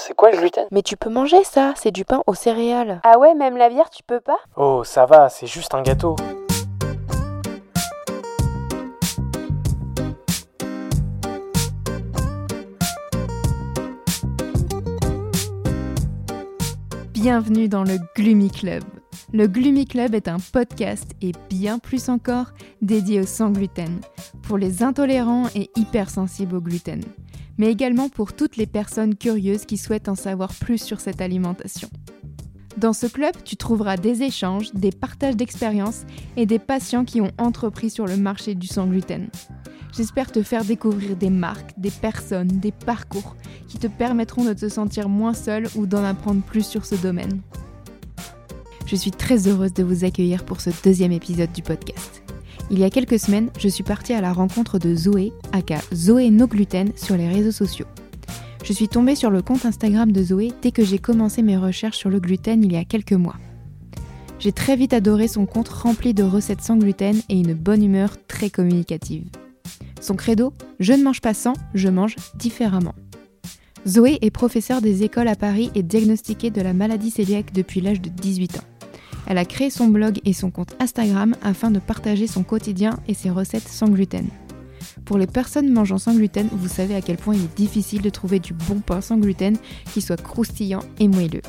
c'est quoi le gluten? Mais tu peux manger ça, c'est du pain aux céréales. Ah ouais, même la bière, tu peux pas? Oh, ça va, c'est juste un gâteau. Bienvenue dans le Gloomy Club. Le Gloomy Club est un podcast et bien plus encore dédié au sans gluten, pour les intolérants et hypersensibles au gluten, mais également pour toutes les personnes curieuses qui souhaitent en savoir plus sur cette alimentation. Dans ce club, tu trouveras des échanges, des partages d'expériences et des patients qui ont entrepris sur le marché du sans gluten. J'espère te faire découvrir des marques, des personnes, des parcours qui te permettront de te sentir moins seul ou d'en apprendre plus sur ce domaine. Je suis très heureuse de vous accueillir pour ce deuxième épisode du podcast. Il y a quelques semaines, je suis partie à la rencontre de Zoé, aka Zoé No Gluten, sur les réseaux sociaux. Je suis tombée sur le compte Instagram de Zoé dès que j'ai commencé mes recherches sur le gluten il y a quelques mois. J'ai très vite adoré son compte rempli de recettes sans gluten et une bonne humeur très communicative. Son credo Je ne mange pas sans, je mange différemment. Zoé est professeure des écoles à Paris et diagnostiquée de la maladie cœliaque depuis l'âge de 18 ans. Elle a créé son blog et son compte Instagram afin de partager son quotidien et ses recettes sans gluten. Pour les personnes mangeant sans gluten, vous savez à quel point il est difficile de trouver du bon pain sans gluten qui soit croustillant et moelleux.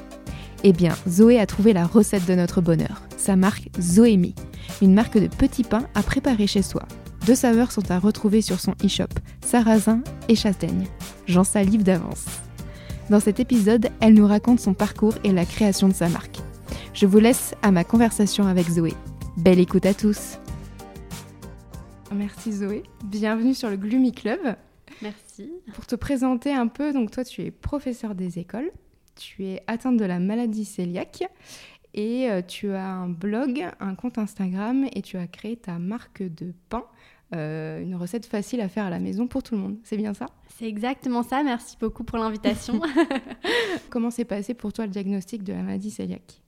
Eh bien, Zoé a trouvé la recette de notre bonheur, sa marque Zoémi, une marque de petits pains à préparer chez soi. Deux saveurs sont à retrouver sur son e-shop, sarrasin et châtaigne. J'en salive d'avance. Dans cet épisode, elle nous raconte son parcours et la création de sa marque. Je vous laisse à ma conversation avec Zoé. Belle écoute à tous. Merci Zoé. Bienvenue sur le Gloomy Club. Merci. Pour te présenter un peu, donc toi tu es professeur des écoles, tu es atteinte de la maladie cœliaque et euh, tu as un blog, un compte Instagram et tu as créé ta marque de pain, euh, une recette facile à faire à la maison pour tout le monde. C'est bien ça? C'est exactement ça. Merci beaucoup pour l'invitation. Comment s'est passé pour toi le diagnostic de la maladie cœliaque?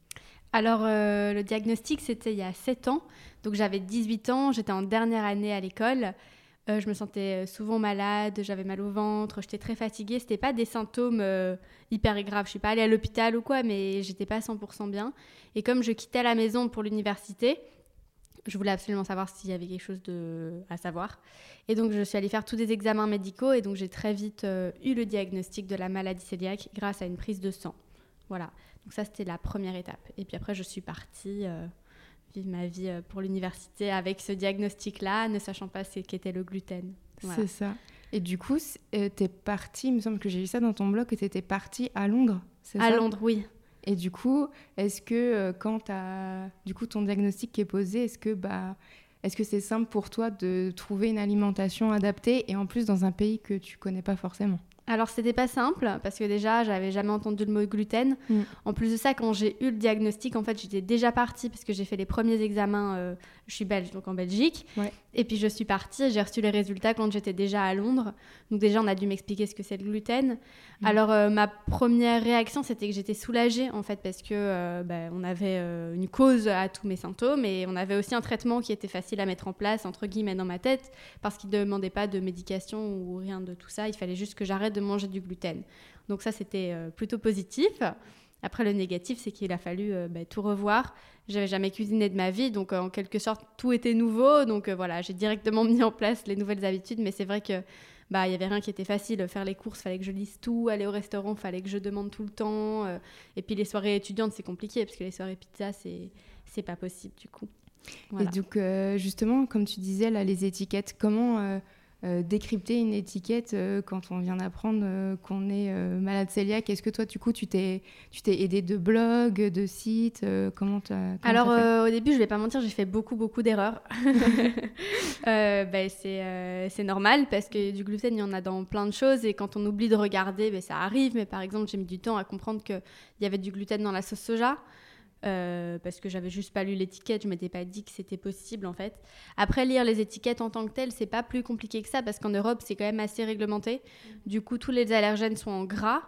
Alors, euh, le diagnostic, c'était il y a 7 ans. Donc, j'avais 18 ans, j'étais en dernière année à l'école. Euh, je me sentais souvent malade, j'avais mal au ventre, j'étais très fatiguée. C'était pas des symptômes euh, hyper graves. Je suis pas allée à l'hôpital ou quoi, mais j'étais pas 100% bien. Et comme je quittais la maison pour l'université, je voulais absolument savoir s'il y avait quelque chose de... à savoir. Et donc, je suis allée faire tous des examens médicaux et donc j'ai très vite euh, eu le diagnostic de la maladie cœliaque grâce à une prise de sang. Voilà. Donc ça, c'était la première étape. Et puis après, je suis partie vivre ma vie euh, pour l'université avec ce diagnostic-là, ne sachant pas ce qu'était le gluten. Voilà. C'est ça. Et du coup, euh, tu es partie, il me semble que j'ai lu ça dans ton blog, que tu étais partie à Londres. c'est À ça? Londres, oui. Et du coup, est-ce que euh, quand as du coup ton diagnostic qui est posé, est-ce que bah est-ce que c'est simple pour toi de trouver une alimentation adaptée et en plus dans un pays que tu connais pas forcément? Alors, c'était pas simple parce que déjà, j'avais jamais entendu le mot gluten. Mm. En plus de ça, quand j'ai eu le diagnostic, en fait, j'étais déjà partie parce que j'ai fait les premiers examens. euh, je suis belge, donc en Belgique. Ouais. Et puis, je suis partie. J'ai reçu les résultats quand j'étais déjà à Londres. Donc, déjà, on a dû m'expliquer ce que c'est le gluten. Mm. Alors, euh, ma première réaction, c'était que j'étais soulagée, en fait, parce que euh, bah, on avait une cause à tous mes symptômes et on avait aussi un traitement qui était facile à mettre en place, entre guillemets, dans ma tête, parce qu'il ne demandait pas de médication ou rien de tout ça. Il fallait juste que j'arrête de manger du gluten. Donc, ça, c'était euh, plutôt positif. Après, le négatif, c'est qu'il a fallu euh, bah, tout revoir. J'avais jamais cuisiné de ma vie, donc euh, en quelque sorte, tout était nouveau. Donc euh, voilà, j'ai directement mis en place les nouvelles habitudes, mais c'est vrai que bah il y avait rien qui était facile. Faire les courses, fallait que je lise tout. Aller au restaurant, fallait que je demande tout le temps. et puis les soirées étudiantes, c'est compliqué parce que les soirées pizza, c'est c'est pas possible du coup. Voilà. Et donc justement, comme tu disais là, les étiquettes, comment décrypter une étiquette euh, quand on vient d'apprendre euh, qu'on est euh, malade cœliaque Est-ce que toi, du coup, tu t'es tu t'es aidé de blogs, de sites euh, Comment Alors fait euh, au début, je vais pas mentir, j'ai fait beaucoup beaucoup d'erreurs. Euh, ben, c'est euh, c'est normal parce que du gluten, il y en a dans plein de choses et quand on oublie de regarder, ben, ça arrive. Mais par exemple, j'ai mis du temps à comprendre qu'il y avait du gluten dans la sauce soja. Euh, parce que j'avais juste pas lu l'étiquette, je m'étais pas dit que c'était possible en fait. Après lire les étiquettes en tant que telles, c'est pas plus compliqué que ça parce qu'en Europe c'est quand même assez réglementé. Du coup, tous les allergènes sont en gras.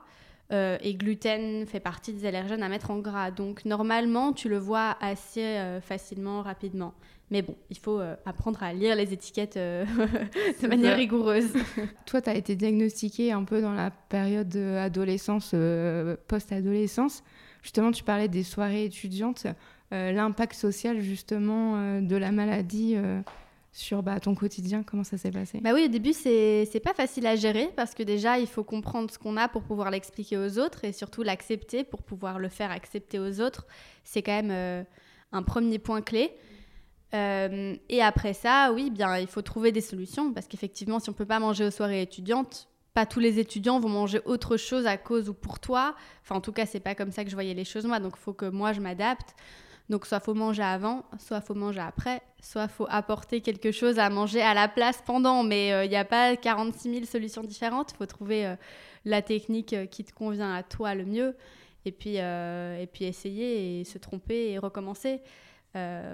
Euh, et gluten fait partie des allergènes à mettre en gras. Donc normalement, tu le vois assez euh, facilement, rapidement. Mais bon, il faut euh, apprendre à lire les étiquettes de manière rigoureuse. Toi, tu as été diagnostiquée un peu dans la période adolescence, post-adolescence. Justement, tu parlais des soirées étudiantes. L'impact social, justement, de la maladie sur bah, ton quotidien Comment ça s'est passé? Bah oui, au début, c'est pas facile à gérer parce que déjà, il faut comprendre ce qu'on a pour pouvoir l'expliquer aux autres et surtout l'accepter pour pouvoir le faire accepter aux autres. C'est quand même euh, un premier point clé. Euh, et après ça, oui, bien, il faut trouver des solutions parce qu'effectivement, si on peut pas manger aux soirées étudiantes, pas tous les étudiants vont manger autre chose à cause ou pour toi. Enfin, en tout cas, c'est pas comme ça que je voyais les choses moi. Donc, faut que moi je m'adapte. Donc soit faut manger avant, soit faut manger après, soit faut apporter quelque chose à manger à la place pendant. Mais il euh, n'y a pas 46 000 solutions différentes. Il faut trouver euh, la technique euh, qui te convient à toi le mieux. Et puis, et puis essayer et se tromper et recommencer.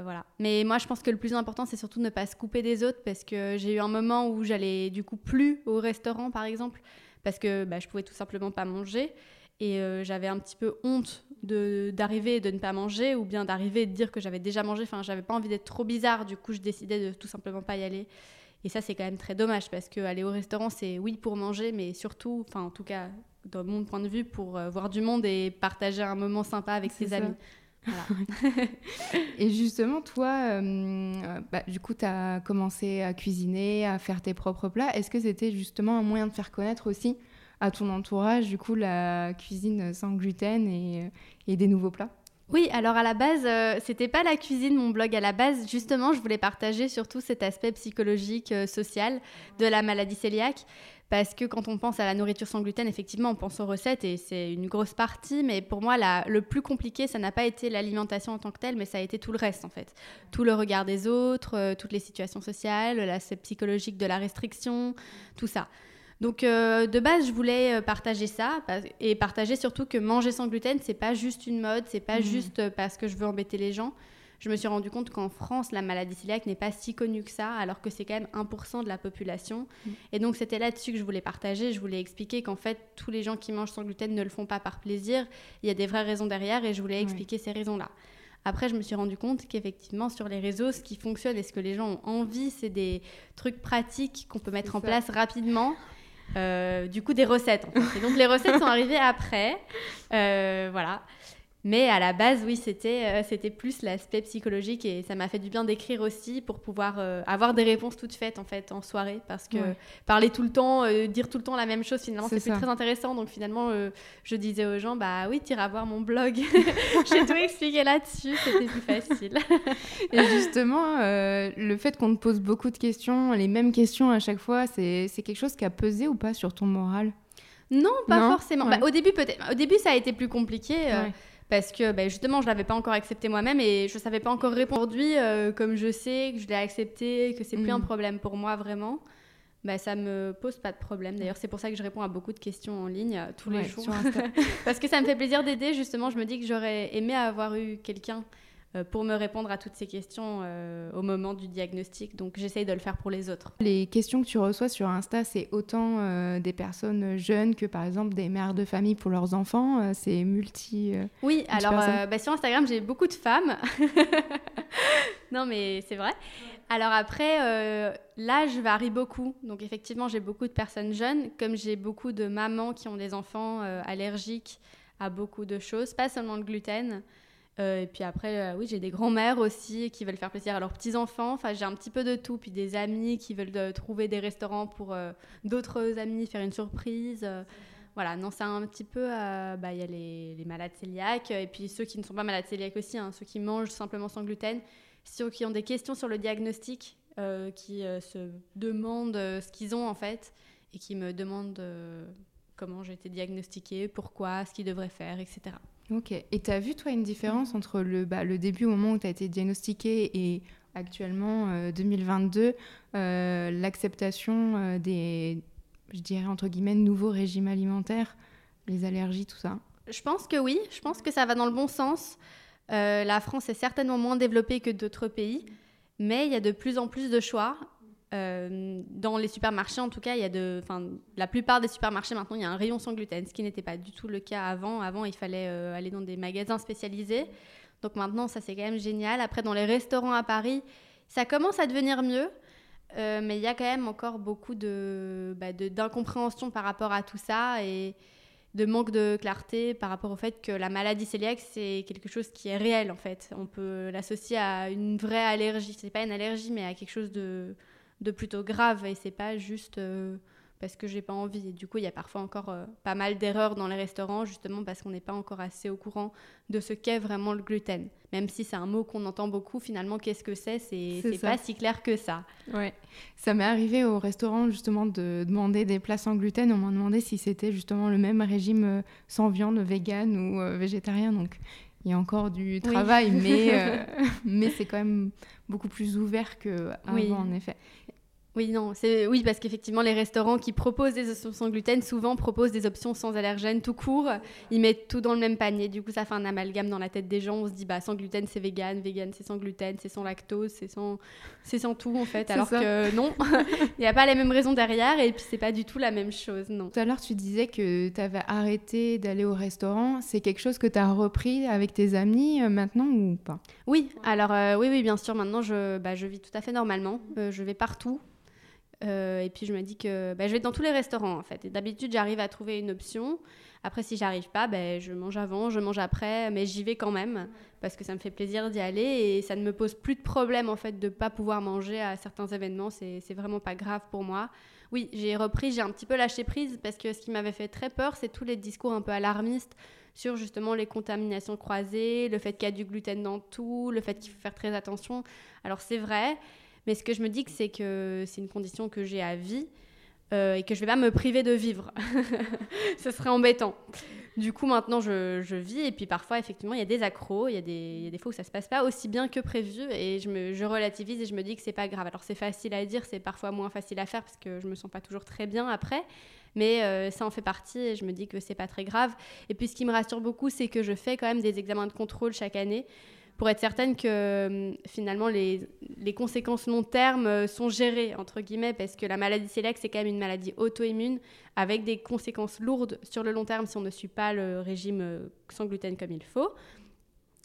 Voilà. Mais moi, je pense que le plus important, c'est surtout de ne pas se couper des autres parce que j'ai eu un moment où j'allais du coup plus au restaurant, par exemple, parce que bah, je pouvais tout simplement pas manger. Et euh, j'avais un petit peu honte d'arriver et de ne pas manger, ou bien d'arriver et de dire que j'avais déjà mangé. Enfin, j'avais pas envie d'être trop bizarre, du coup, je décidais de tout simplement pas y aller. Et ça, c'est quand même très dommage, parce qu'aller au restaurant, c'est oui pour manger, mais surtout, enfin, en tout cas, dans mon point de vue, pour euh, voir du monde et partager un moment sympa avec ses amis. Et justement, toi, euh, bah, du coup, tu as commencé à cuisiner, à faire tes propres plats. Est-ce que c'était justement un moyen de faire connaître aussi à ton entourage, du coup, la cuisine sans gluten et des nouveaux plats? Oui, alors à la base, euh, c'était pas la cuisine, mon blog. À la base, justement, je voulais partager surtout cet aspect psychologique, euh, social de la maladie cœliaque. Parce que quand on pense à la nourriture sans gluten, effectivement, on pense aux recettes et c'est une grosse partie. Mais pour moi, le plus compliqué, ça n'a pas été l'alimentation en tant que telle, mais ça a été tout le reste, en fait. Tout le regard des autres, euh, toutes les situations sociales, l'aspect psychologique de la restriction, tout ça. Donc euh, de base, je voulais euh, partager ça et partager surtout que manger sans gluten, c'est pas juste une mode, c'est pas mmh. juste euh, parce que je veux embêter les gens. Je me suis rendu compte qu'en France, la maladie cœliaque n'est pas si connue que ça, alors que c'est quand même 1% de la population. Mmh. Et donc c'était là-dessus que je voulais partager. Je voulais expliquer qu'en fait, tous les gens qui mangent sans gluten ne le font pas par plaisir. Il y a des vraies raisons derrière et je voulais expliquer ces raisons-là. Après, je me suis rendu compte qu'effectivement, sur les réseaux, ce qui fonctionne et ce que les gens ont envie, c'est des trucs pratiques qu'on peut mettre en place rapidement. Euh, du coup des recettes. Et donc les recettes sont arrivées après. Euh, voilà. Mais à la base, oui, c'était euh, plus l'aspect psychologique et ça m'a fait du bien d'écrire aussi pour pouvoir euh, avoir des réponses toutes faites en fait en soirée parce que parler tout le temps, euh, dire tout le temps la même chose, finalement, c'est plus très intéressant. Donc finalement, je disais aux gens, bah oui, t'iras voir mon blog, j'ai tout expliqué là-dessus, c'était plus facile. et justement, le fait qu'on te pose beaucoup de questions, les mêmes questions à chaque fois, c'est quelque chose qui a pesé ou pas sur ton moral? Non, pas forcément. Bah, au début, peut-être. Au début, ça a été plus compliqué parce que ben, justement je l'avais pas encore accepté moi-même et je savais pas encore répondre. Aujourd'hui euh, comme je sais que je l'ai accepté que c'est plus un mm. problème pour moi vraiment ben, ça me pose pas de problème. D'ailleurs c'est pour ça que je réponds à beaucoup de questions en ligne euh, tous les jours. parce que ça me fait plaisir d'aider justement. Je me dis que j'aurais aimé avoir eu quelqu'un pour me répondre à toutes ces questions euh, au moment du diagnostic. Donc j'essaye de le faire pour les autres. Les questions que tu reçois sur Insta, c'est autant euh, des personnes jeunes que par exemple des mères de famille pour leurs enfants. c'est multi. oui, alors bah, sur Instagram, j'ai beaucoup de femmes. non, mais c'est vrai. Alors après, l'âge varie beaucoup. Donc effectivement, j'ai beaucoup de personnes jeunes, comme j'ai beaucoup de mamans qui ont des enfants allergiques à beaucoup de choses, pas seulement le gluten. Euh, et puis après, euh, oui, j'ai des grands-mères aussi qui veulent faire plaisir à leurs petits-enfants. Enfin, j'ai un petit peu de tout. Puis des amis qui veulent euh, trouver des restaurants pour d'autres amis, faire une surprise. voilà, non, c'est un petit peu. Bah, il y a les, malades cœliaques et puis ceux qui ne sont pas malades cœliaques aussi, hein, ceux qui mangent simplement sans gluten. Ceux qui ont des questions sur le diagnostic, qui se demandent ce qu'ils ont en fait et qui me demandent comment j'ai été diagnostiquée, pourquoi, ce qu'ils devraient faire, etc. Ok. Et tu as vu, toi, une différence entre le, bah, le début, au moment où tu as été diagnostiqué, et actuellement, 2022, euh, euh, l'acceptation euh, des, je dirais, entre guillemets, nouveaux régimes alimentaires, les allergies, tout ça? Je pense que oui. Je pense que ça va dans le bon sens. la France est certainement moins développée que d'autres pays, mais il y a de plus en plus de choix. Euh, dans les supermarchés, en tout cas, il y a de, la plupart des supermarchés maintenant, il y a un rayon sans gluten, ce qui n'était pas du tout le cas avant. Avant, il fallait euh, aller dans des magasins spécialisés. Donc maintenant, ça c'est quand même génial. Après, dans les restaurants à Paris, ça commence à devenir mieux. Euh, mais il y a quand même encore beaucoup bah, de- d'incompréhension par rapport à tout ça et de manque de clarté par rapport au fait que la maladie cœliaque, c'est quelque chose qui est réel en fait. On peut l'associer à une vraie allergie. C'est pas une allergie, mais à quelque chose de, de plutôt grave et c'est pas juste euh, parce que j'ai pas envie. Et du coup, il y a parfois encore euh, pas mal d'erreurs dans les restaurants justement parce qu'on n'est pas encore assez au courant de ce qu'est vraiment le gluten. Même si c'est un mot qu'on entend beaucoup, finalement, qu'est-ce que c'est? C'est pas si clair que ça. Ouais, ça m'est arrivé au restaurant justement de demander des plats sans gluten. On m'a demandé si c'était justement le même régime euh, sans viande, vegan ou végétarien. Donc il y a encore du travail, mais, euh, mais c'est quand même beaucoup plus ouvert qu'avant Oui. en effet. Oui, non, c'est oui parce qu'effectivement les restaurants qui proposent des options sans gluten souvent proposent des options sans allergènes tout court. Ils mettent tout dans le même panier. Du coup, ça fait un amalgame dans la tête des gens. On se dit bah sans gluten c'est vegan, vegan c'est sans gluten, c'est sans lactose, c'est sans c'est sans tout en fait. Alors ça. que non, il n'y a pas les mêmes raisons derrière et puis c'est pas du tout la même chose, non. Tout à l'heure, tu disais que tu avais arrêté d'aller au restaurant. C'est quelque chose que tu as repris avec tes amis euh, maintenant ou pas? Oui, alors euh, oui, oui, bien sûr. Maintenant, je, bah, je vis tout à fait normalement. Euh, je vais partout. Euh, et puis je me dis que bah, je vais dans tous les restaurants en fait. D'habitude, j'arrive à trouver une option. Après, si j'arrive pas, ben, je mange avant, je mange après, mais j'y vais quand même parce que ça me fait plaisir d'y aller et ça ne me pose plus de problème en fait de pas pouvoir manger à certains événements. C'est vraiment pas grave pour moi. Oui, j'ai repris, j'ai un petit peu lâché prise parce que ce qui m'avait fait très peur, c'est tous les discours un peu alarmistes sur justement les contaminations croisées, le fait qu'il y a du gluten dans tout, le fait qu'il faut faire très attention. Alors c'est vrai, mais ce que je me dis, c'est que c'est une condition que j'ai à vie euh, et que je vais pas me priver de vivre. Ce serait embêtant. Du coup, maintenant, je, je vis et puis parfois, effectivement, il y a des accros, il y, y a des fois où ça se passe pas aussi bien que prévu et je, me, je relativise et je me dis que c'est pas grave. Alors, c'est facile à dire, c'est parfois moins facile à faire parce que je me sens pas toujours très bien après, mais euh, ça en fait partie et je me dis que c'est pas très grave. Et puis, ce qui me rassure beaucoup, c'est que je fais quand même des examens de contrôle chaque année pour être certaine que hum, finalement les, les conséquences long terme euh, sont gérées, entre guillemets, parce que la maladie cœliaque, c'est quand même une maladie auto-immune avec des conséquences lourdes sur le long terme si on ne suit pas le régime euh, sans gluten comme il faut.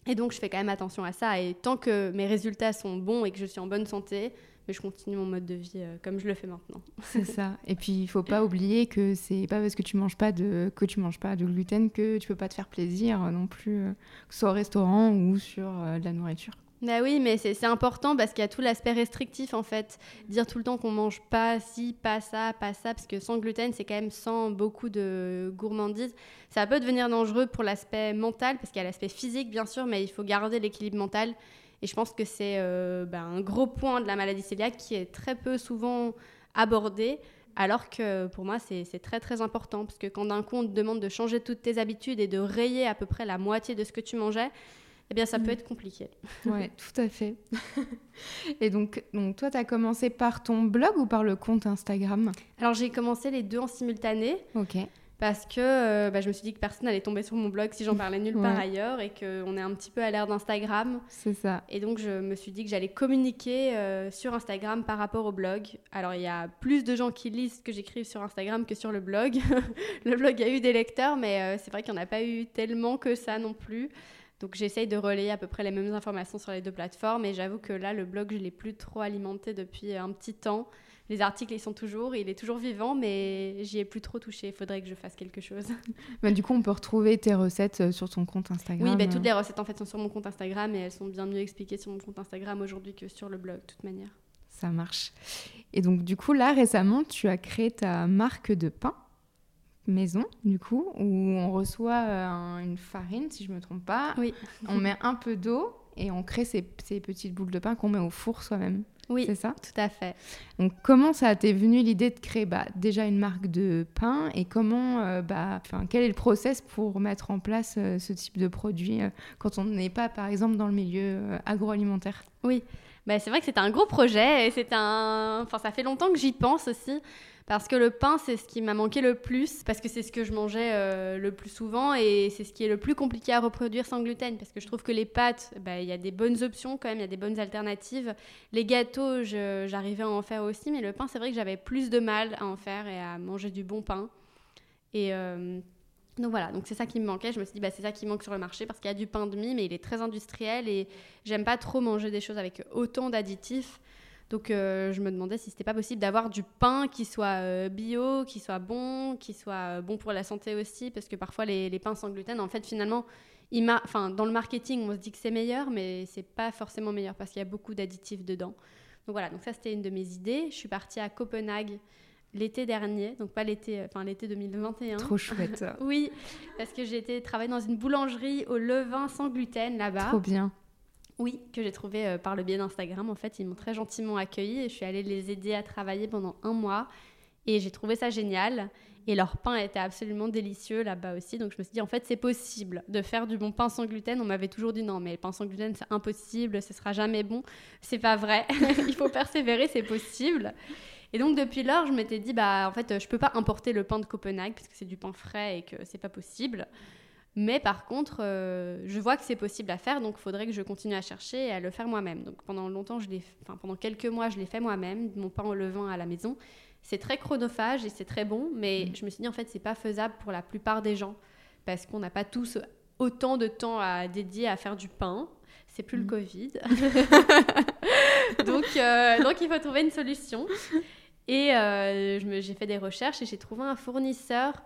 Et donc, je fais quand même attention à ça. Et tant que mes résultats sont bons et que je suis en bonne santé, mais je continue mon mode de vie euh, comme je le fais maintenant. C'est ça. Et puis il faut pas oublier que c'est pas parce que tu manges pas de que tu manges pas de gluten que tu peux pas te faire plaisir euh, non plus, euh, que ce soit au restaurant ou sur euh, de la nourriture. Bah oui, mais c'est c'est important parce qu'il y a tout l'aspect restrictif en fait. Dire tout le temps qu'on mange pas ci, pas ça, pas ça, parce que sans gluten, c'est quand même sans beaucoup de gourmandise. Ça peut devenir dangereux pour l'aspect mental, parce qu'il y a l'aspect physique bien sûr, mais il faut garder l'équilibre mental. Et je pense que c'est euh, bah, un gros point de la maladie cœliaque qui est très peu souvent abordé. Alors que pour moi, c'est très très important. Parce que quand d'un coup, on te demande de changer toutes tes habitudes et de rayer à peu près la moitié de ce que tu mangeais, eh bien, ça peut Mm. être compliqué. Ouais, tout à fait. Et donc, donc toi, tu as commencé par ton blog ou par le compte Instagram? Alors j'ai commencé les deux en simultané Ok. Parce que euh, bah, je me suis dit que personne n'allait tomber sur mon blog si j'en parlais nulle part ailleurs et qu'on est un petit peu à l'ère d'Instagram. C'est ça. Et donc je me suis dit que j'allais communiquer euh, sur Instagram par rapport au blog. Alors il y a plus de gens qui lisent ce que j'écrive sur Instagram que sur le blog. le blog a eu des lecteurs mais euh, c'est vrai qu'il n'y en a pas eu tellement que ça non plus. Donc j'essaye de relayer à peu près les mêmes informations sur les deux plateformes et j'avoue que là le blog je l'ai plus trop alimenté depuis un petit temps. Les articles ils sont toujours, il est toujours vivant mais j'y ai plus trop touché. Il faudrait que je fasse quelque chose. Bah, du coup, on peut retrouver tes recettes euh, sur ton compte Instagram. Oui, bah, euh. toutes les recettes en fait sont sur mon compte Instagram et elles sont bien mieux expliquées sur mon compte Instagram aujourd'hui que sur le blog de toute manière. Ça marche. Et donc, du coup, là, récemment, tu as créé ta marque de pain maison, du coup, où on reçoit euh, un- une farine, si je me trompe pas. Oui. On met un peu d'eau et on crée ces, ces petites boules de pain qu'on met au four soi-même. Oui, C'est ça? tout à fait. Donc, comment ça t'est venu l'idée de créer bah, déjà une marque de pain et comment, euh, bah, quel est le process pour mettre en place euh, ce type de produit euh, quand on n'est pas, par exemple, dans le milieu agroalimentaire? Oui, bah, c'est vrai que c'est un gros projet et c'est un. Enfin, ça fait longtemps que j'y pense aussi Parce que le pain, c'est ce qui m'a manqué le plus, parce que c'est ce que je mangeais euh, le plus souvent et c'est ce qui est le plus compliqué à reproduire sans gluten. Parce que je trouve que les pâtes, bah, il y a des bonnes options quand même, il y a des bonnes alternatives. Les gâteaux, j'arrivais à en faire aussi, mais le pain, c'est vrai que j'avais plus de mal à en faire et à manger du bon pain. Et. Euh, donc voilà, donc c'est ça qui me manquait. Je me suis dit, bah, c'est ça qui manque sur le marché parce qu'il y a du pain de mie, mais il est très industriel et j'aime pas trop manger des choses avec autant d'additifs. Donc euh, je me demandais si c'était pas possible d'avoir du pain qui soit euh, bio, qui soit bon, qui soit euh, bon pour la santé aussi, parce que parfois les, pains sans gluten, en fait finalement, il enfin, dans le marketing, on se dit que c'est meilleur, mais c'est pas forcément meilleur parce qu'il y a beaucoup d'additifs dedans. Donc voilà, donc ça c'était une de mes idées. Je suis partie à Copenhague l'été dernier, donc pas l'été, enfin l'été 2021. Trop chouette. oui, parce que j'ai été travailler dans une boulangerie au levain sans gluten là-bas. Trop bien. Oui, que j'ai trouvé euh, par le biais d'Instagram. En fait, ils m'ont très gentiment accueilli et je suis allée les aider à travailler pendant un mois. Et j'ai trouvé ça génial. Et leur pain était absolument délicieux là-bas aussi. Donc je me suis dit, en fait, c'est possible de faire du bon pain sans gluten. On m'avait toujours dit non, mais le pain sans gluten, c'est impossible, ce sera jamais bon. C'est pas vrai. Il faut persévérer, c'est possible. Et donc depuis lors, je m'étais dit, bah en fait, je peux pas importer le pain de Copenhague parce que c'est du pain frais et que c'est pas possible. Mais par contre, euh, je vois que c'est possible à faire, donc il faudrait que je continue à chercher et à le faire moi-même. Donc pendant longtemps, je enfin, pendant quelques mois, je l'ai fait moi-même, mon pain au levain à la maison. C'est très chronophage et c'est très bon, mais mmh. je me suis dit en fait, c'est pas faisable pour la plupart des gens parce qu'on n'a pas tous autant de temps à dédier à faire du pain. C'est plus le mmh. Covid. donc, euh, donc il faut trouver une solution. Et euh, j'ai fait des recherches et j'ai trouvé un fournisseur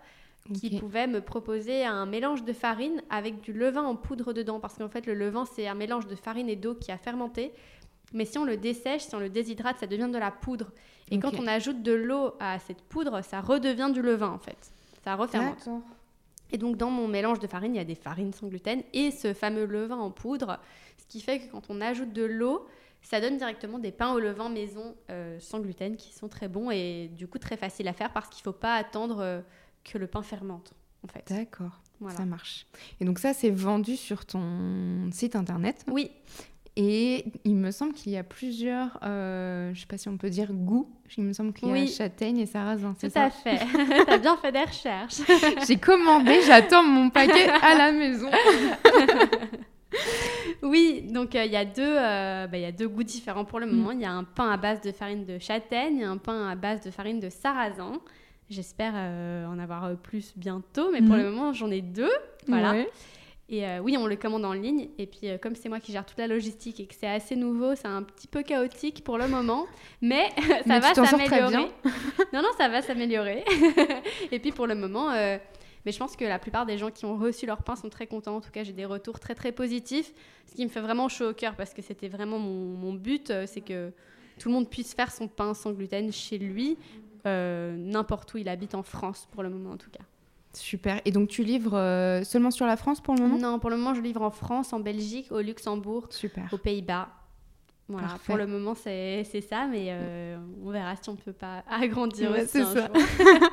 qui pouvait me proposer un mélange de farine avec du levain en poudre dedans. Parce qu'en fait, le levain, c'est un mélange de farine et d'eau qui a fermenté. Mais si on le dessèche, si on le déshydrate, ça devient de la poudre. Et quand on ajoute de l'eau à cette poudre, ça redevient du levain, en fait. Ça refermente. Et donc, dans mon mélange de farine, il y a des farines sans gluten et ce fameux levain en poudre. Ce qui fait que quand on ajoute de l'eau, ça donne directement des pains au levain maison euh, sans gluten qui sont très bons et du coup très faciles à faire parce qu'il ne faut pas attendre... Euh, que le pain fermente, en fait. D'accord, ça marche. Et donc ça, c'est vendu sur ton site internet Oui. Et il me semble qu'il y a plusieurs, euh, je ne sais pas si on peut dire goûts. Il me semble qu'il y a châtaigne et sarrasin. Tout à fait. tu as bien fait des recherches. J'ai commandé, j'attends mon paquet à la maison. oui, donc euh, il y, a deux, euh, bah, y a deux goûts différents pour le moment. Mm. Il y a un pain à base de farine de châtaigne et un pain à base de farine de sarrasin. J'espère euh, en avoir euh, plus bientôt, mais pour mhm. le moment, j'en ai deux. Voilà. Et euh, oui, on le commande en ligne. Et puis, comme c'est moi qui gère toute la logistique et que c'est assez nouveau, c'est un petit peu chaotique pour le moment. Mais ça va s'améliorer. non, non, ça va s'améliorer. et puis, pour le moment, mais je pense que la plupart des gens qui ont reçu leur pain sont très contents. En tout cas, j'ai des retours très, très positifs. Ce qui me fait vraiment chaud au cœur parce que c'était vraiment mon, mon but. c'est que tout le monde puisse faire son pain sans gluten chez lui, euh, n'importe où il habite en France pour le moment en tout cas. Super. Et donc tu livres euh, seulement sur la France pour le moment? Non, pour le moment je livre en France, en Belgique, au Luxembourg, Super. aux Pays-Bas. Voilà, pour le moment c'est ça, mais euh, on verra si on peut pas agrandir aussi c'est ça.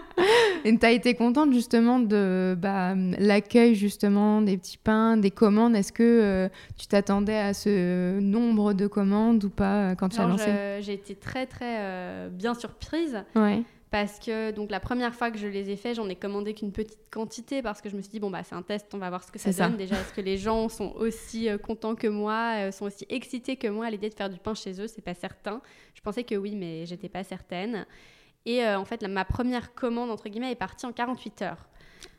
Et tu as été contente justement de bah, l'accueil justement des petits pains, des commandes? Est-ce que euh, tu t'attendais à ce nombre de commandes ou pas euh, quand tu as lancé? J'ai été très très bien surprise. Ouais parce que donc la première fois que je les ai faits, j'en ai commandé qu'une petite quantité parce que je me suis dit bon bah c'est un test, on va voir ce que ça donne. Déjà est-ce que les gens sont aussi euh, contents que moi, euh, sont aussi excités que moi à l'idée de faire du pain chez eux, c'est pas certain. Je pensais que oui, mais j'étais pas certaine. Et euh, en fait, ma première commande entre guillemets est partie en 48 heures.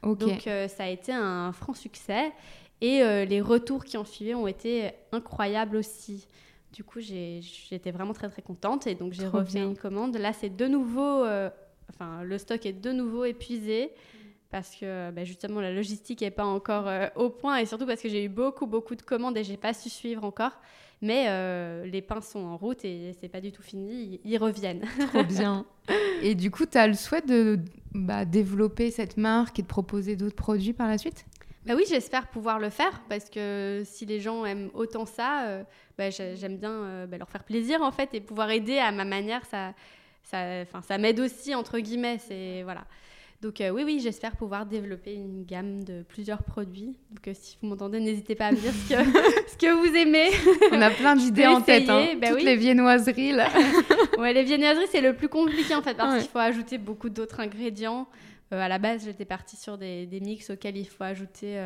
Donc ça a été un franc succès et les retours qui ont suivi ont été incroyables aussi. Du coup, j'étais vraiment très très contente et donc j'ai refait une commande. Là, c'est de nouveau, euh, enfin, le stock est de nouveau épuisé parce que bah, justement la logistique n'est pas encore euh, au point et surtout parce que j'ai eu beaucoup beaucoup de commandes et j'ai pas su suivre encore. Mais euh, les pains sont en route et c'est pas du tout fini, ils, reviennent. Trop bien. Et du coup, tu as le souhait de bah, développer cette marque et de proposer d'autres produits par la suite? Bah oui, j'espère pouvoir le faire parce que si les gens aiment autant ça, euh, bah, j'aime bien euh, bah, leur faire plaisir en fait et pouvoir aider à ma manière, ça, ça, ça m'aide aussi entre guillemets. C'est voilà. Donc oui, oui, j'espère pouvoir développer une gamme de plusieurs produits. Donc si vous m'entendez, n'hésitez pas à me dire ce que, ce que vous aimez. On a plein d'idées en tête. Hein. Ben Toutes les viennoiseries là. ouais, les viennoiseries c'est le plus compliqué en fait parce qu'il faut ajouter beaucoup d'autres ingrédients. à la base, j'étais partie sur des, des, mix auxquels il faut ajouter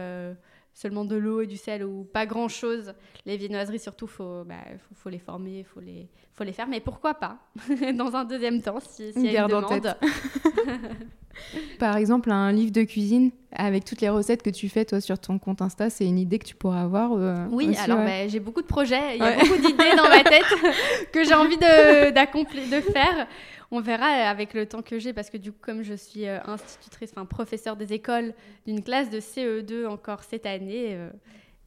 seulement de l'eau et du sel ou pas grand chose. Les viennoiseries, surtout, faut, bah, faut, les former, il faut les, faut les faire. Mais pourquoi pas? Dans un deuxième temps, si, si y a une demande. Par exemple, un livre de cuisine avec toutes les recettes que tu fais toi sur ton compte Insta, c'est une idée que tu pourrais avoir euh, Oui, alors bah, j'ai beaucoup de projets, il y a beaucoup d'idées dans ma tête que j'ai envie de, de faire. On verra avec le temps que j'ai, parce que du coup, comme je suis euh, institutrice, enfin professeur des écoles d'une classe de CE2 encore cette année, euh,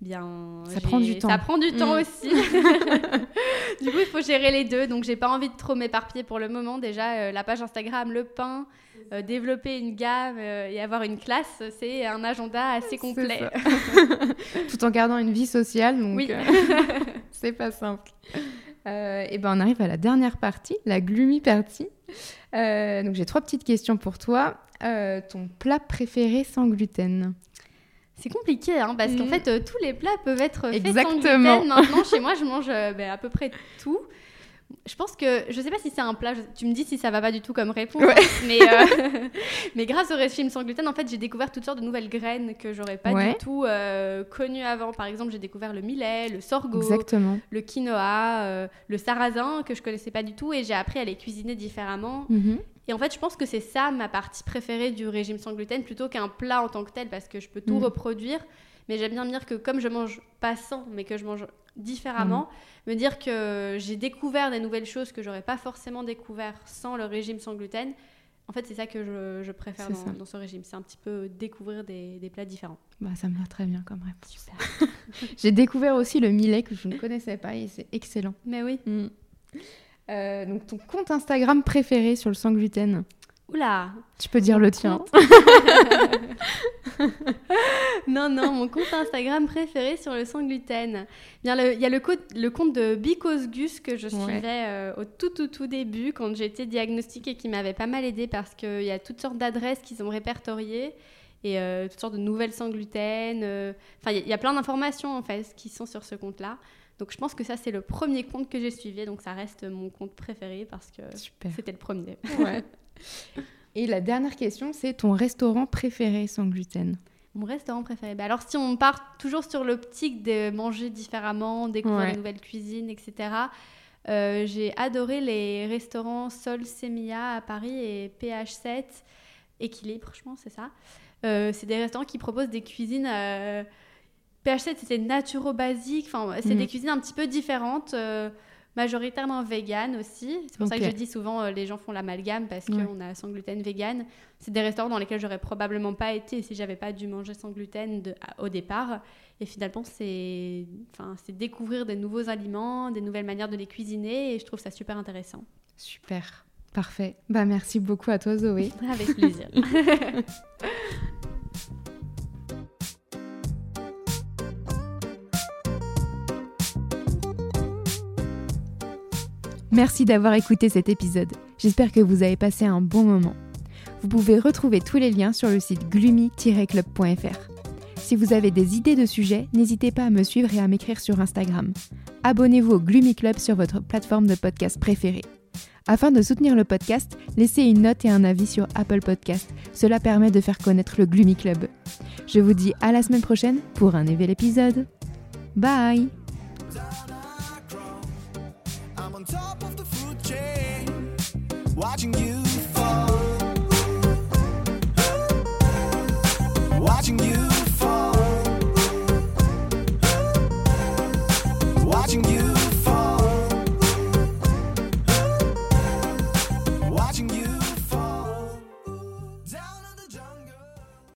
bien ça prend du temps. Ça prend du temps mm. aussi. du coup, il faut gérer les deux, donc j'ai pas envie de trop m'éparpiller pour le moment. Déjà, euh, la page Instagram, le pain. développer une gamme et avoir une classe, c'est un agenda assez complet. Tout en gardant une vie sociale, donc oui. c'est pas simple. et ben on arrive à la dernière partie, la gloomy partie. Euh, donc j'ai trois petites questions pour toi. Euh, ton plat préféré sans gluten? C'est compliqué, hein, parce qu'en mm. fait, euh, tous les plats peuvent être faits Exactement. sans gluten. Maintenant, chez moi, je mange ben, à peu près tout. Je pense que, je sais pas si c'est un plat, tu me dis si ça va pas du tout comme réponse, hein, mais, euh, mais grâce au régime sans gluten, en fait, j'ai découvert toutes sortes de nouvelles graines que j'aurais pas du tout euh, connues avant. Par exemple, j'ai découvert le millet, le sorgho, le quinoa, euh, le sarrasin que je connaissais pas du tout et j'ai appris à les cuisiner différemment. Mhm. Et en fait, je pense que c'est ça ma partie préférée du régime sans gluten plutôt qu'un plat en tant que tel parce que je peux tout mhm. reproduire. Mais j'aime bien me dire que comme je mange pas sans, mais que je mange différemment, mhm. me dire que j'ai découvert des nouvelles choses que j'aurais pas forcément découvert sans le régime sans gluten. En fait, c'est ça que je, préfère dans, ce régime. C'est un petit peu découvrir des, plats différents. Bah, ça me va très bien comme réponse. j'ai découvert aussi le millet que je ne connaissais pas et c'est excellent. Mais oui. Mm. Euh, donc, ton compte Instagram préféré sur le sans gluten? Oula Tu peux dire le tien. non, non, mon compte Instagram préféré sur le sans gluten. Il y a le, compte de Because Gus que je suivais euh, au tout, tout, tout début quand j'ai été diagnostiquée et qui m'avait pas mal aidé parce qu'il y a toutes sortes d'adresses qu'ils ont répertoriées et euh, toutes sortes de nouvelles sans gluten. Euh, enfin, il y, a plein d'informations en fait qui sont sur ce compte-là. Donc je pense que ça c'est le premier compte que j'ai suivi, donc ça reste mon compte préféré parce que c'était le premier. Ouais. Et la dernière question, c'est ton restaurant préféré sans gluten mon restaurant préféré. Bah alors, si on part toujours sur l'optique de manger différemment, découvrir de nouvelles cuisines, etc., euh, j'ai adoré les restaurants Sol Semilla à Paris et PH7 Équilibre, je pense, c'est ça. Euh, c'est des restaurants qui proposent des cuisines. Euh, PH7, c'était naturo-basique. Enfin, c'est mhm. des cuisines un petit peu différentes majoritairement vegan aussi. C'est pour ça que je dis souvent euh, les gens font l'amalgame parce qu'on a sans gluten vegan. C'est des restaurants dans lesquels j'aurais probablement pas été si j'avais pas dû manger sans gluten au départ. Et finalement, c'est enfin, découvrir des nouveaux aliments, des nouvelles manières de les cuisiner et je trouve ça super intéressant. Super. Parfait. Bah, merci beaucoup à toi, Zoé. Avec plaisir. Merci d'avoir écouté cet épisode. J'espère que vous avez passé un bon moment. Vous pouvez retrouver tous les liens sur le site gloomy-club.fr. Si vous avez des idées de sujets, n'hésitez pas à me suivre et à m'écrire sur Instagram. Abonnez-vous au Gloomy Club sur votre plateforme de podcast préférée. Afin de soutenir le podcast, laissez une note et un avis sur Apple Podcast. Cela permet de faire connaître le Gloomy Club. Je vous dis à la semaine prochaine pour un nouvel épisode. Bye watching you